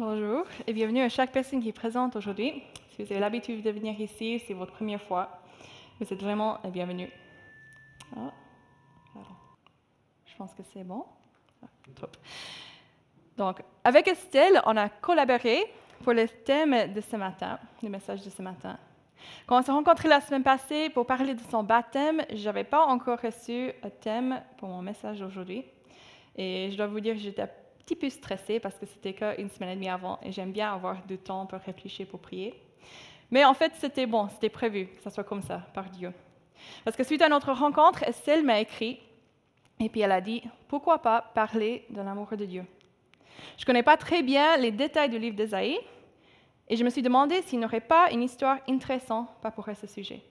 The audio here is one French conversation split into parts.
Bonjour et bienvenue à chaque personne qui est présente aujourd'hui. Si vous avez l'habitude de venir ici, c'est votre première fois, vous êtes vraiment bienvenue. Ah. Je pense que c'est bon. Ah. Donc, avec Estelle, on a collaboré pour le thème de ce matin, le message de ce matin. Quand on s'est rencontrés la semaine passée pour parler de son baptême, je n'avais pas encore reçu un thème pour mon message aujourd'hui. Et je dois vous dire j'étais petit peu stressée parce que c'était qu'une semaine et demie avant et j'aime bien avoir du temps pour réfléchir, pour prier. Mais en fait, c'était bon, c'était prévu que ça soit comme ça, par Dieu. Parce que suite à notre rencontre, Estelle m'a écrit et puis elle a dit Pourquoi pas parler de l'amour de Dieu? Je ne connais pas très bien les détails du livre d'Ésaïe et je me suis demandé s'il n'y aurait pas une histoire intéressante par rapport à ce sujet.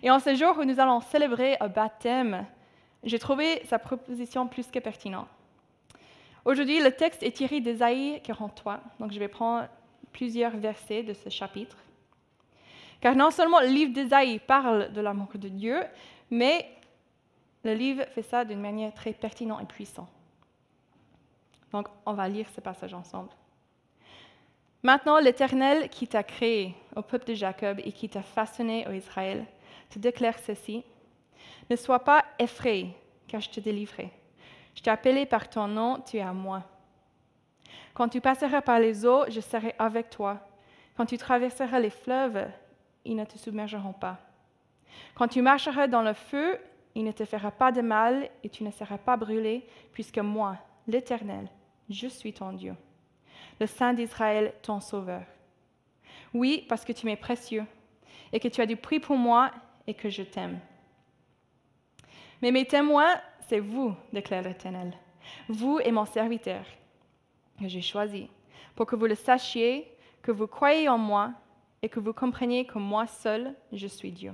Et en ce jour où nous allons célébrer un baptême, j'ai trouvé sa proposition plus que pertinente. Aujourd'hui, le texte est tiré d'Ésaïe 43, donc je vais prendre plusieurs versets de ce chapitre. Car non seulement le livre d'Ésaïe parle de l'amour de Dieu, mais le livre fait ça d'une manière très pertinente et puissante. Donc, on va lire ce passage ensemble. Maintenant, l'Éternel qui t'a créé au peuple de Jacob et qui t'a façonné au Israël te déclare ceci. Ne sois pas effrayé, car je te délivrerai. Je t'ai appelé par ton nom, tu es à moi. Quand tu passeras par les eaux, je serai avec toi. Quand tu traverseras les fleuves, ils ne te submergeront pas. Quand tu marcheras dans le feu, il ne te fera pas de mal et tu ne seras pas brûlé, puisque moi, l'Éternel, je suis ton Dieu, le Saint d'Israël, ton Sauveur. Oui, parce que tu m'es précieux et que tu as du prix pour moi et que je t'aime. Mais mes témoins, c'est vous, déclare l'Éternel, vous et mon serviteur que j'ai choisi, pour que vous le sachiez, que vous croyez en moi et que vous compreniez que moi seul, je suis Dieu.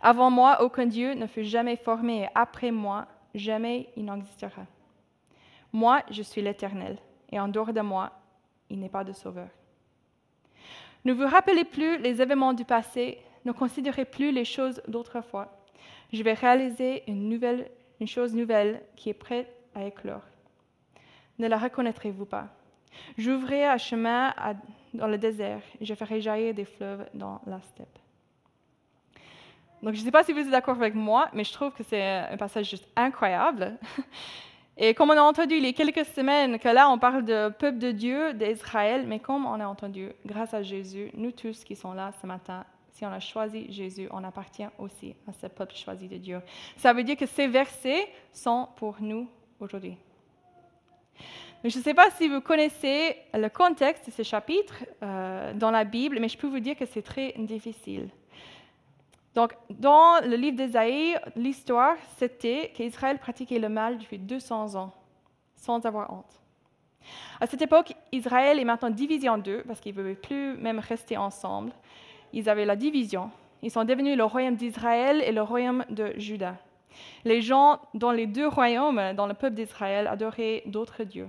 Avant moi, aucun Dieu ne fut jamais formé et après moi, jamais il n'existera. Moi, je suis l'Éternel, et en dehors de moi, il n'est pas de sauveur. Ne vous rappelez plus les événements du passé, ne considérez plus les choses d'autrefois. Je vais réaliser une, nouvelle, une chose nouvelle qui est prête à éclore ne la reconnaîtrez-vous pas? J'ouvrirai un chemin dans le désert et je ferai jaillir des fleuves dans la steppe. Donc, je ne sais pas si vous êtes d'accord avec moi, mais je trouve que c'est un passage juste incroyable. Et comme on a entendu il y a quelques semaines que là, on parle de peuple de Dieu, d'Israël, mais comme on a entendu, grâce à Jésus, nous tous qui sommes là ce matin, si on a choisi Jésus, on appartient aussi à ce peuple choisi de Dieu. Ça veut dire que ces versets sont pour nous aujourd'hui. Je ne sais pas si vous connaissez le contexte de ce chapitre euh, dans la Bible, mais je peux vous dire que c'est très difficile. Donc, dans le livre d'Ésaïe, l'histoire, c'était qu'Israël pratiquait le mal depuis 200 ans, sans avoir honte. À cette époque, Israël est maintenant divisé en deux, parce qu'ils ne pouvaient plus même rester ensemble. Ils avaient la division. Ils sont devenus le royaume d'Israël et le royaume de Juda. Les gens dans les deux royaumes, dans le peuple d'Israël, adoraient d'autres dieux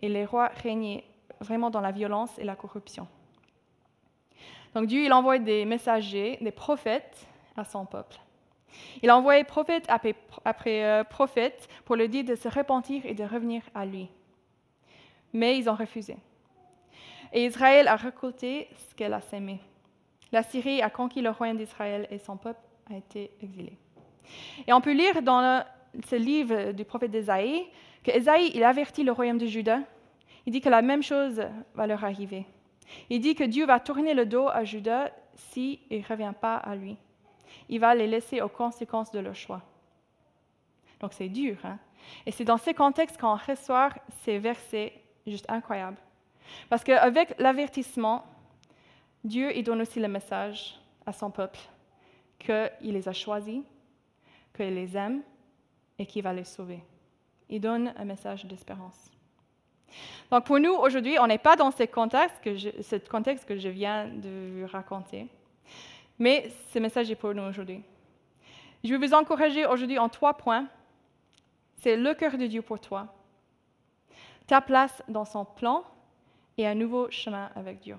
et les rois régnaient vraiment dans la violence et la corruption. Donc Dieu, il envoie des messagers, des prophètes à son peuple. Il a envoyé prophète après, euh, prophète pour leur dire de se repentir et de revenir à lui. Mais ils ont refusé. Et Israël a récolté ce qu'elle a sémé. La Syrie a conquis le royaume d'Israël et son peuple a été exilé. Et on peut lire dans ce livre du prophète d'Ésaïe que Ésaïe, il avertit le royaume de Juda. Il dit que la même chose va leur arriver. Il dit que Dieu va tourner le dos à Juda s'il ne revient pas à lui. Il va les laisser aux conséquences de leur choix. Donc c'est dur. Hein? Et c'est dans ce contexte qu'on reçoit ces versets juste incroyables. Parce qu'avec l'avertissement, Dieu il donne aussi le message à son peuple qu'il les a choisis, qu'il les aime et qu'il va les sauver il donne un message d'espérance. Donc pour nous, aujourd'hui, on n'est pas dans ce contexte, que je, ce contexte que je viens de vous raconter, mais ce message est pour nous aujourd'hui. Je vais vous encourager aujourd'hui en trois points. C'est le cœur de Dieu pour toi, ta place dans son plan et un nouveau chemin avec Dieu.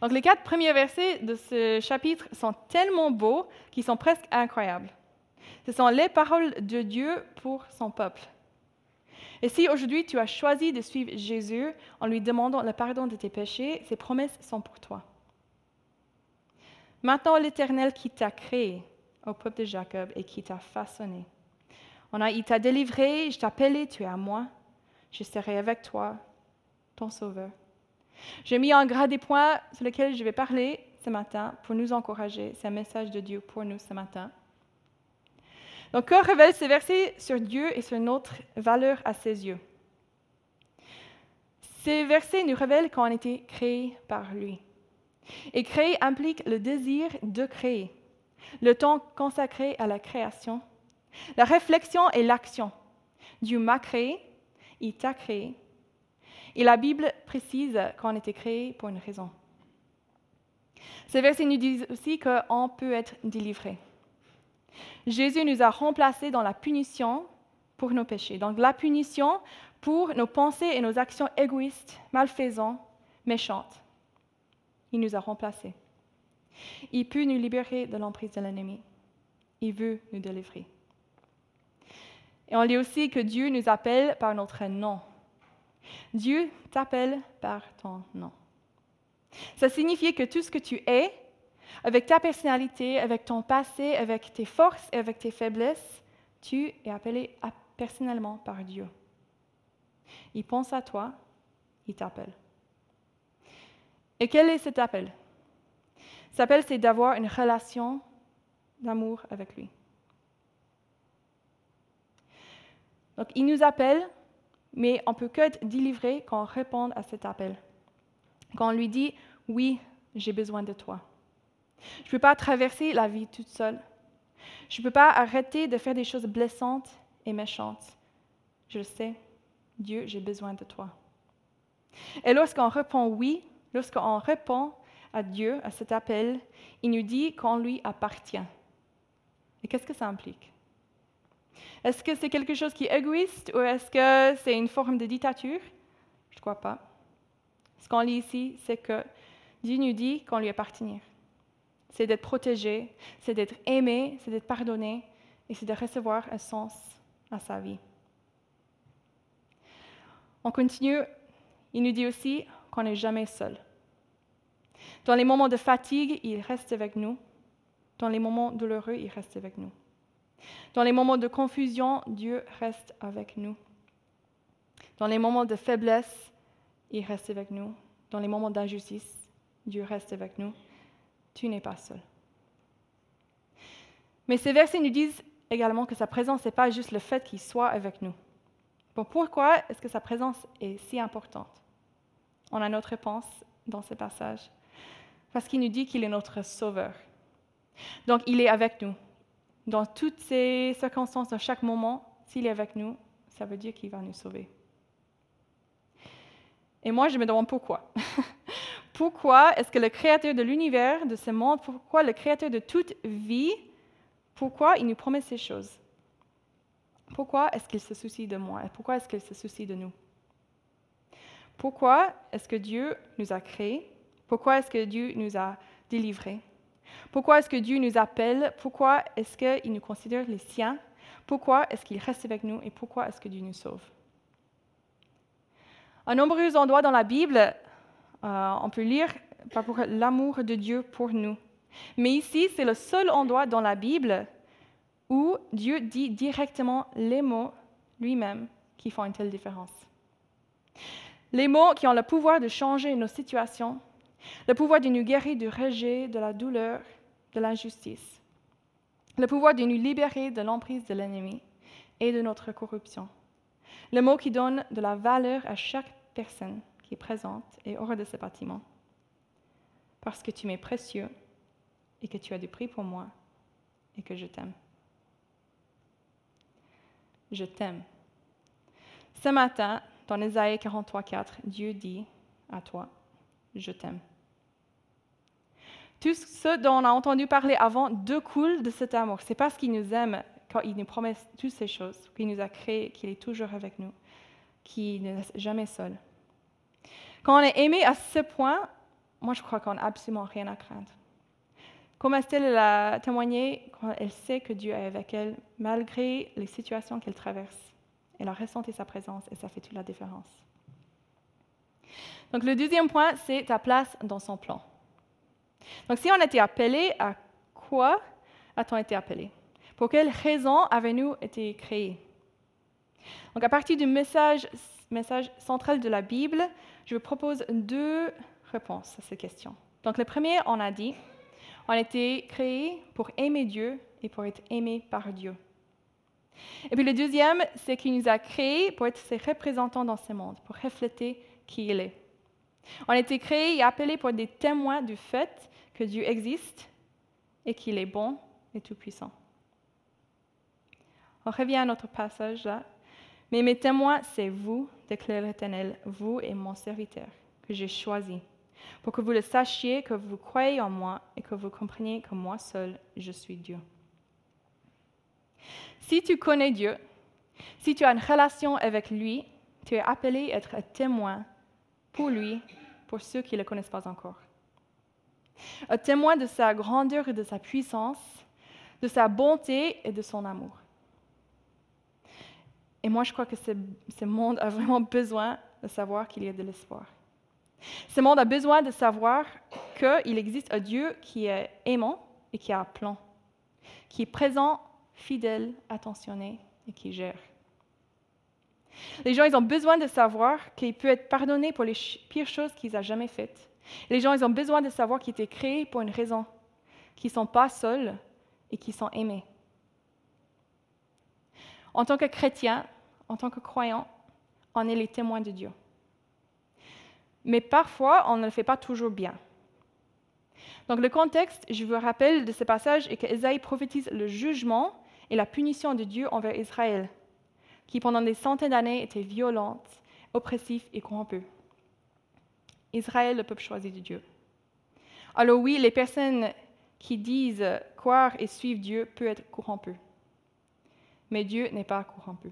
Donc les quatre premiers versets de ce chapitre sont tellement beaux qu'ils sont presque incroyables. Ce sont les paroles de Dieu pour son peuple. Et si aujourd'hui tu as choisi de suivre Jésus en lui demandant le pardon de tes péchés, ces promesses sont pour toi. Maintenant, l'Éternel qui t'a créé au peuple de Jacob et qui t'a façonné. On a, il t'a délivré, je t'appelais, tu es à moi. Je serai avec toi, ton sauveur. J'ai mis en gras des points sur lesquels je vais parler ce matin pour nous encourager. C'est un message de Dieu pour nous ce matin. Donc, que révèle ces versets sur Dieu et sur notre valeur à ses yeux? Ces versets nous révèlent qu'on a été créé par lui. Et créer implique le désir de créer, le temps consacré à la création, la réflexion et l'action. Dieu m'a créé, il t'a créé. Et la Bible précise qu'on été créé pour une raison. Ces versets nous disent aussi qu'on peut être délivré. Jésus nous a remplacés dans la punition pour nos péchés. Donc la punition pour nos pensées et nos actions égoïstes, malfaisantes, méchantes. Il nous a remplacés. Il peut nous libérer de l'emprise de l'ennemi. Il veut nous délivrer. Et on lit aussi que Dieu nous appelle par notre nom. Dieu t'appelle par ton nom. Ça signifie que tout ce que tu es, avec ta personnalité, avec ton passé, avec tes forces et avec tes faiblesses, tu es appelé personnellement par Dieu. Il pense à toi, il t'appelle. Et quel est cet appel? Cet appel, c'est d'avoir une relation d'amour avec lui. Donc, il nous appelle, mais on peut que être délivré quand on répond à cet appel. Quand on lui dit, oui, j'ai besoin de toi. Je ne peux pas traverser la vie toute seule. Je ne peux pas arrêter de faire des choses blessantes et méchantes. Je le sais, Dieu, j'ai besoin de toi. Et lorsqu'on répond oui, lorsqu'on répond à Dieu, à cet appel, il nous dit qu'on lui appartient. Et qu'est-ce que ça implique? Est-ce que c'est quelque chose qui est égoïste ou est-ce que c'est une forme de dictature? Je ne crois pas. Ce qu'on lit ici, c'est que Dieu nous dit qu'on lui appartient c'est d'être protégé, c'est d'être aimé, c'est d'être pardonné et c'est de recevoir un sens à sa vie. On continue, il nous dit aussi qu'on n'est jamais seul. Dans les moments de fatigue, il reste avec nous. Dans les moments douloureux, il reste avec nous. Dans les moments de confusion, Dieu reste avec nous. Dans les moments de faiblesse, il reste avec nous. Dans les moments d'injustice, Dieu reste avec nous tu n'es pas seul. Mais ces versets nous disent également que sa présence n'est pas juste le fait qu'il soit avec nous. Bon, pourquoi est-ce que sa présence est si importante? On a notre réponse dans ce passage. Parce qu'il nous dit qu'il est notre sauveur. Donc, il est avec nous. Dans toutes ces circonstances, dans chaque moment, s'il est avec nous, ça veut dire qu'il va nous sauver. Et moi, je me demande pourquoi. Pourquoi est-ce que le créateur de l'univers, de ce monde, pourquoi le créateur de toute vie, pourquoi il nous promet ces choses? Pourquoi est-ce qu'il se soucie de moi? Pourquoi est-ce qu'il se soucie de nous? Pourquoi est-ce que Dieu nous a créés? Pourquoi est-ce que Dieu nous a délivrés? Pourquoi est-ce que Dieu nous appelle? Pourquoi est-ce qu'il nous considère les siens? Pourquoi est-ce qu'il reste avec nous Et pourquoi est-ce que Dieu nous sauve? À nombreux endroits dans la Bible, euh, on peut lire par l'amour de Dieu pour nous. Mais ici, c'est le seul endroit dans la Bible où Dieu dit directement les mots lui-même qui font une telle différence. Les mots qui ont le pouvoir de changer nos situations, le pouvoir de nous guérir du rejet, de la douleur, de l'injustice, le pouvoir de nous libérer de l'emprise de l'ennemi et de notre corruption. Le mot qui donne de la valeur à chaque personne qui est présente et hors de ce bâtiment. Parce que tu m'es précieux et que tu as du prix pour moi et que je t'aime. Je t'aime. Ce matin, dans Ésaïe 43.4, Dieu dit à toi, je t'aime. Tout ce dont on a entendu parler avant découle de cet amour. C'est parce qu'il nous aime quand il nous promet toutes ces choses, qu'il nous a créés, qu'il est toujours avec nous, qu'il ne laisse jamais seul. Quand on est aimé à ce point, moi je crois qu'on n'a absolument rien à craindre. Comme Estelle l'a témoigné, elle sait que Dieu est avec elle malgré les situations qu'elle traverse. Elle a ressenti sa présence et ça fait toute la différence. Donc le deuxième point, c'est ta place dans son plan. Donc si on a été appelé, à quoi a-t-on été appelé? Pour quelle raison avons-nous été créés? Donc à partir du message, central de la Bible, je vous propose deux réponses à ces questions. Donc le premier, on a dit, on a été créés pour aimer Dieu et pour être aimés par Dieu. Et puis le deuxième, c'est qu'il nous a créés pour être ses représentants dans ce monde, pour refléter qui il est. On a été créés et appelés pour des témoins du fait que Dieu existe et qu'il est bon et tout-puissant. On revient à notre passage là. Mais mes témoins, c'est vous, déclare l'Éternel, vous et mon serviteur, que j'ai choisi, pour que vous le sachiez, que vous croyez en moi et que vous compreniez que moi seul, je suis Dieu. Si tu connais Dieu, si tu as une relation avec lui, tu es appelé à être un témoin pour lui, pour ceux qui ne le connaissent pas encore. Un témoin de sa grandeur et de sa puissance, de sa bonté et de son amour. Et moi, je crois que ce, ce monde a vraiment besoin de savoir qu'il y a de l'espoir. Ce monde a besoin de savoir qu'il existe un Dieu qui est aimant et qui a un plan, qui est présent, fidèle, attentionné et qui gère. Les gens, ils ont besoin de savoir qu'il peut être pardonné pour les pires choses qu'ils n'ont jamais faites. Les gens, ils ont besoin de savoir qu'ils étaient créés pour une raison, qu'ils ne sont pas seuls et qu'ils sont aimés. En tant que chrétien, en tant que croyant, on est les témoins de Dieu. Mais parfois, on ne le fait pas toujours bien. Donc le contexte, je vous rappelle de ce passage, est qu'Ésaïe prophétise le jugement et la punition de Dieu envers Israël, qui pendant des centaines d'années était violente, oppressif et corrompu. Israël, le peuple choisi de Dieu. Alors oui, les personnes qui disent croire et suivre Dieu peuvent être corrompues. Mais Dieu n'est pas corrompu.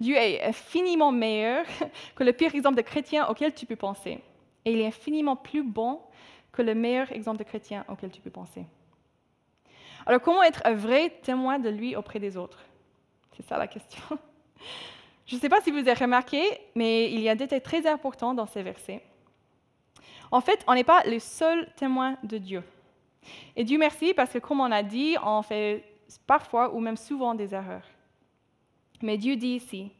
Dieu est infiniment meilleur que le pire exemple de chrétien auquel tu peux penser. Et il est infiniment plus bon que le meilleur exemple de chrétien auquel tu peux penser. Alors comment être un vrai témoin de lui auprès des autres? C'est ça la question. Je ne sais pas si vous avez remarqué, mais il y a des détails très importants dans ces versets. En fait, on n'est pas les seuls témoins de Dieu. Et Dieu merci parce que comme on a dit, on fait parfois ou même souvent des erreurs. Mais Dieu dit ici,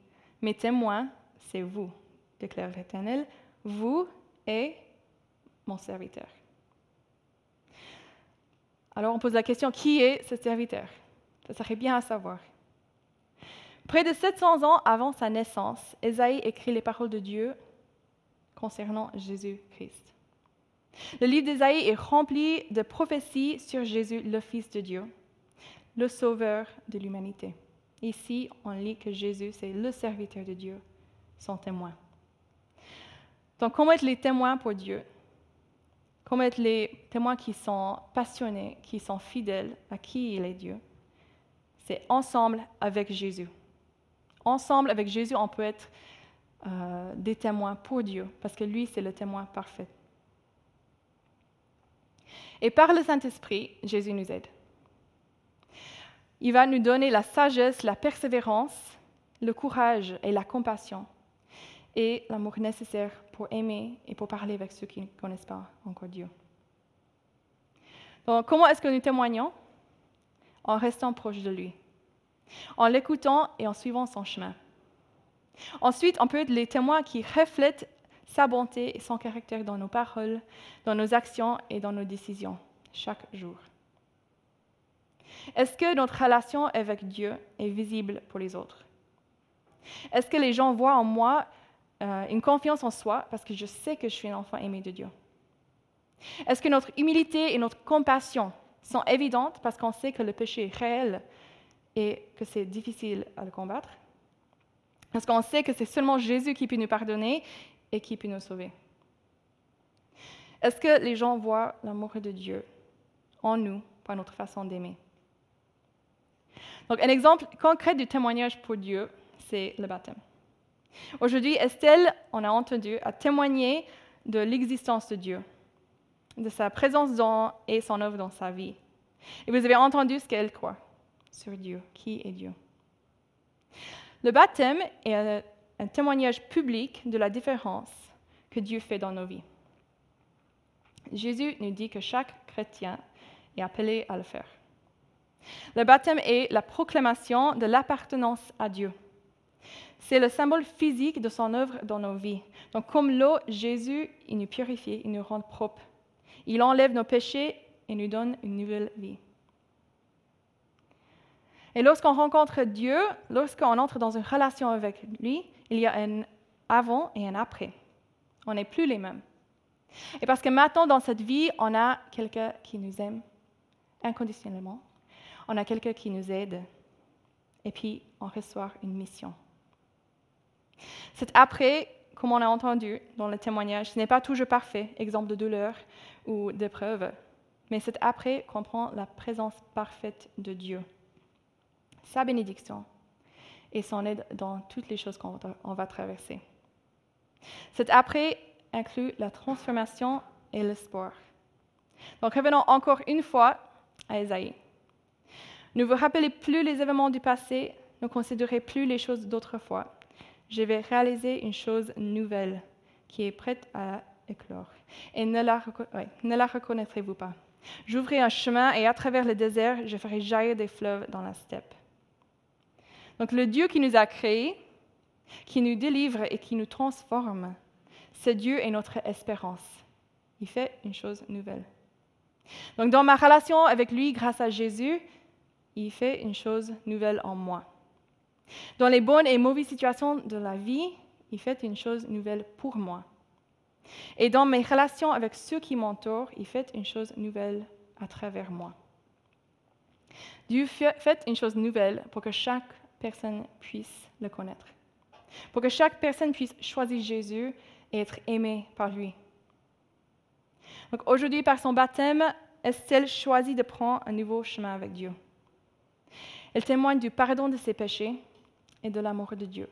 mes témoins, c'est vous, déclare l'Éternel, vous et mon serviteur. Alors on pose la question, qui est ce serviteur? Ça serait bien à savoir. Près de 700 ans avant sa naissance, Ésaïe écrit les paroles de Dieu concernant Jésus-Christ. Le livre d'Ésaïe est rempli de prophéties sur Jésus, le Fils de Dieu, le Sauveur de l'humanité. Ici, on lit que Jésus, c'est le serviteur de Dieu, son témoin. Donc, comment être les témoins pour Dieu? Comment être les témoins qui sont passionnés, qui sont fidèles à qui il est Dieu? C'est ensemble avec Jésus. Ensemble avec Jésus, on peut être euh, des témoins pour Dieu, parce que lui, c'est le témoin parfait. Et par le Saint-Esprit, Jésus nous aide. Il va nous donner la sagesse, la persévérance, le courage et la compassion et l'amour nécessaire pour aimer et pour parler avec ceux qui ne connaissent pas encore Dieu. Donc, comment est-ce que nous témoignons? En restant proche de lui, en l'écoutant et en suivant son chemin. Ensuite, on peut être les témoins qui reflètent sa bonté et son caractère dans nos paroles, dans nos actions et dans nos décisions chaque jour. Est-ce que notre relation avec Dieu est visible pour les autres? Est-ce que les gens voient en moi euh, une confiance en soi parce que je sais que je suis un enfant aimé de Dieu? Est-ce que notre humilité et notre compassion sont évidentes parce qu'on sait que le péché est réel et que c'est difficile à le combattre? Parce qu'on sait que c'est seulement Jésus qui peut nous pardonner et qui peut nous sauver. Est-ce que les gens voient l'amour de Dieu en nous par notre façon d'aimer? Donc, un exemple concret du témoignage pour Dieu, c'est le baptême. Aujourd'hui, Estelle, on a entendu, a témoigné de l'existence de Dieu, de sa présence dans et son œuvre dans sa vie. Et vous avez entendu ce qu'elle croit sur Dieu, qui est Dieu? Le baptême est un, témoignage public de la différence que Dieu fait dans nos vies. Jésus nous dit que chaque chrétien est appelé à le faire. Le baptême est la proclamation de l'appartenance à Dieu. C'est le symbole physique de son œuvre dans nos vies. Donc comme l'eau, Jésus, il nous purifie, il nous rend propres. Il enlève nos péchés et nous donne une nouvelle vie. Et lorsqu'on rencontre Dieu, lorsqu'on entre dans une relation avec lui, il y a un avant et un après. On n'est plus les mêmes. Et parce que maintenant, dans cette vie, on a quelqu'un qui nous aime inconditionnellement. On a quelqu'un qui nous aide. Et puis, on reçoit une mission. Cet après, comme on a entendu dans le témoignage, ce n'est pas toujours parfait, exemple de douleur ou d'épreuve, mais cet après comprend la présence parfaite de Dieu, sa bénédiction et son aide dans toutes les choses qu'on va traverser. Cet après inclut la transformation et l'espoir. Donc revenons encore une fois à Esaïe. Ne vous rappelez plus les événements du passé, ne considérez plus les choses d'autrefois. Je vais réaliser une chose nouvelle qui est prête à éclore. Et ne la, ne la reconnaîtrez-vous pas. J'ouvrirai un chemin et à travers le désert, je ferai jaillir des fleuves dans la steppe. Donc le Dieu qui nous a créés, qui nous délivre et qui nous transforme, ce Dieu est notre espérance. Il fait une chose nouvelle. Donc dans ma relation avec lui, grâce à Jésus, il fait une chose nouvelle en moi. Dans les bonnes et mauvaises situations de la vie, il fait une chose nouvelle pour moi. Et dans mes relations avec ceux qui m'entourent, il fait une chose nouvelle à travers moi. Dieu fait une chose nouvelle pour que chaque personne puisse le connaître. Pour que chaque personne puisse choisir Jésus et être aimée par lui. Donc aujourd'hui, par son baptême, Estelle choisit de prendre un nouveau chemin avec Dieu? Elle témoigne du pardon de ses péchés et de l'amour de Dieu.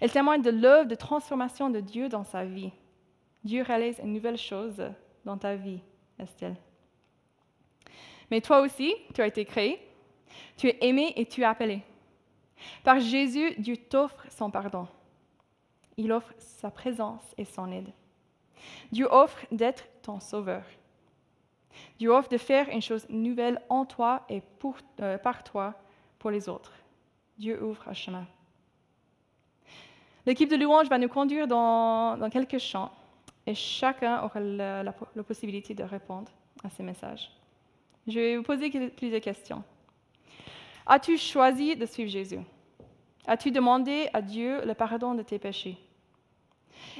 Elle témoigne de l'œuvre de transformation de Dieu dans sa vie. Dieu réalise une nouvelle chose dans ta vie, Estelle. Mais toi aussi, tu as été créé, tu es aimé et tu es appelé. Par Jésus, Dieu t'offre son pardon. Il offre sa présence et son aide. Dieu offre d'être ton sauveur. Dieu offre de faire une chose nouvelle en toi et euh, par toi pour les autres. Dieu ouvre un chemin. L'équipe de louange va nous conduire dans, quelques chants et chacun aura la, la, possibilité de répondre à ces messages. Je vais vous poser plusieurs questions. As-tu choisi de suivre Jésus? As-tu demandé à Dieu le pardon de tes péchés?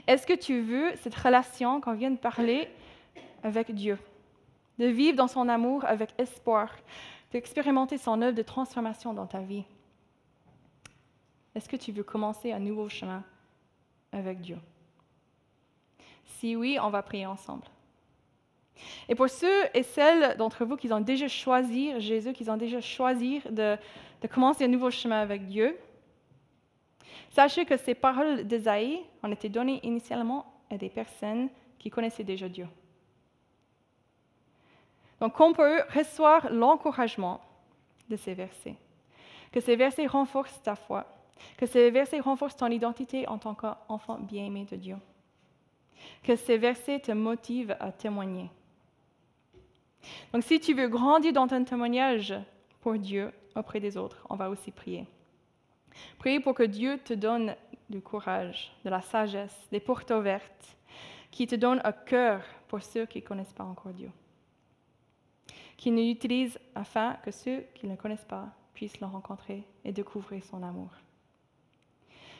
Est-ce que tu veux cette relation qu'on vient de parler avec Dieu? De vivre dans son amour avec espoir, d'expérimenter son œuvre de transformation dans ta vie? Est-ce que tu veux commencer un nouveau chemin avec Dieu? Si oui, on va prier ensemble. Et pour ceux et celles d'entre vous qui ont déjà choisi Jésus, qui ont déjà choisi de, commencer un nouveau chemin avec Dieu, sachez que ces paroles d'Esaïe ont été données initialement à des personnes qui connaissaient déjà Dieu. Donc on peut recevoir l'encouragement de ces versets, que ces versets renforcent ta foi que ces versets renforcent ton identité en tant qu'enfant bien-aimé de Dieu. Que ces versets te motivent à témoigner. Donc si tu veux grandir dans ton témoignage pour Dieu auprès des autres, on va aussi prier. Priez pour que Dieu te donne du courage, de la sagesse, des portes ouvertes, qui te donne un cœur pour ceux qui ne connaissent pas encore Dieu. Qui nous utilise afin que ceux qui ne le connaissent pas puissent le rencontrer et découvrir son amour.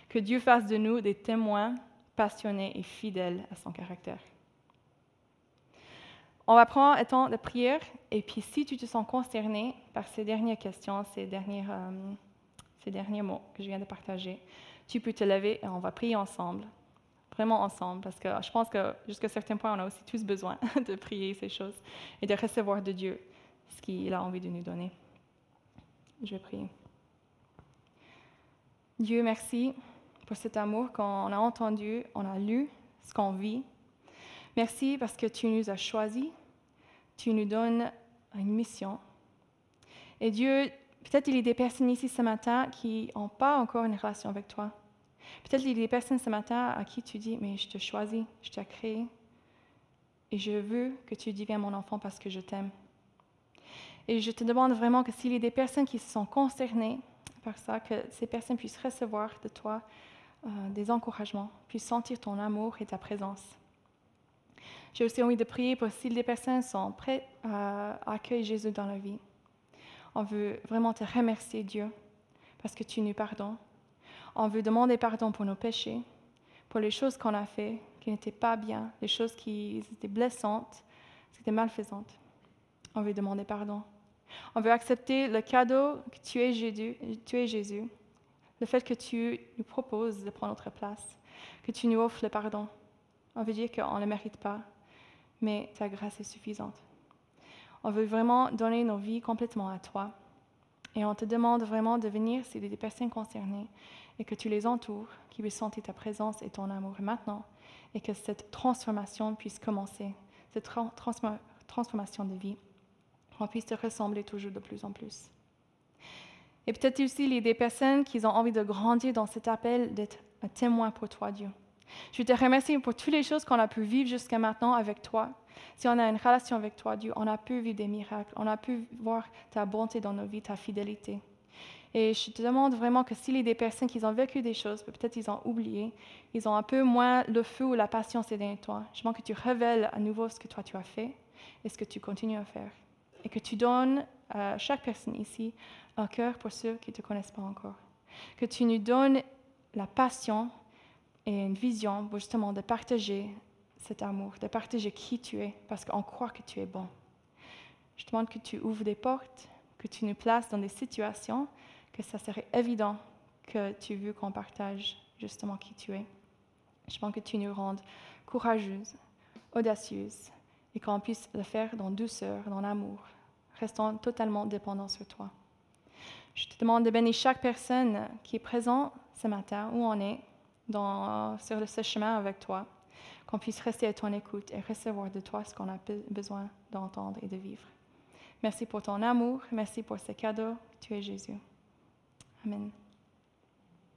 Que Dieu fasse de nous des témoins passionnés et fidèles à son caractère. On va prendre un temps de prière et puis si tu te sens concerné par ces dernières questions, ces derniers, euh, ces derniers mots que je viens de partager, tu peux te lever et on va prier ensemble, vraiment ensemble, parce que je pense que jusqu'à certains points, on a aussi tous besoin de prier ces choses et de recevoir de Dieu ce qu'il a envie de nous donner. Je vais prier. Dieu, merci pour cet amour qu'on a entendu, on a lu, ce qu'on vit. Merci parce que tu nous as choisis, tu nous donnes une mission. Et Dieu, Peut-être il y a des personnes ici ce matin qui n'ont pas encore une relation avec toi. Peut-être il y a des personnes ce matin à qui tu dis, mais je te choisis, je t'ai créé, et je veux que tu deviennes mon enfant parce que je t'aime. Et je te demande vraiment que s'il y a des personnes qui se sont concernées par ça, que ces personnes puissent recevoir de toi euh, des encouragements, puissent sentir ton amour et ta présence. J'ai aussi envie de prier pour si des personnes sont prêtes à accueillir Jésus dans leur vie. On veut vraiment te remercier, Dieu, parce que tu nous pardonnes. On veut demander pardon pour nos péchés, pour les choses qu'on a faites qui n'étaient pas bien, les choses qui étaient blessantes, qui étaient malfaisantes. On veut demander pardon. On veut accepter le cadeau que tu es Jésus, tu es Jésus, le fait que tu nous proposes de prendre notre place, que tu nous offres le pardon. On veut dire qu'on ne le mérite pas, mais ta grâce est suffisante. On veut vraiment donner nos vies complètement à toi. Et on te demande vraiment de venir s'il y des personnes concernées et que tu les entoures, qui puissent sentir ta présence et ton amour maintenant, et que cette transformation puisse commencer, cette transformation de vie, qu'on puisse te ressembler toujours de plus en plus. Et peut-être aussi, il y a des personnes qui ont envie de grandir dans cet appel d'être un témoin pour toi, Dieu. Je te remercie pour toutes les choses qu'on a pu vivre jusqu'à maintenant avec toi. Si on a une relation avec toi, Dieu, on a pu vivre des miracles, on a pu voir ta bonté dans nos vies, ta fidélité. Et je te demande vraiment que s'il y a des personnes qui ont vécu des choses, peut-être ils ont oublié, ils ont un peu moins le feu ou la patience dans toi, je demande que tu révèles à nouveau ce que toi tu as fait et ce que tu continues à faire. Et que tu donnes à chaque personne ici un cœur pour ceux qui ne te connaissent pas encore. Que tu nous donnes la passion et une vision justement de partager cet amour, de partager qui tu es, parce qu'on croit que tu es bon. Je te demande que tu ouvres des portes, que tu nous places dans des situations, que ça serait évident que tu veux qu'on partage justement qui tu es. Je demande que tu nous rendes courageuses, audacieuses, et qu'on puisse le faire dans douceur, dans l'amour, restant totalement dépendant sur toi. Je te demande de bénir chaque personne qui est présente ce matin, où on est, sur ce chemin avec toi, qu'on puisse rester à ton écoute et recevoir de toi ce qu'on a besoin d'entendre et de vivre. Merci pour ton amour, merci pour ce cadeau, tu es Jésus. Amen.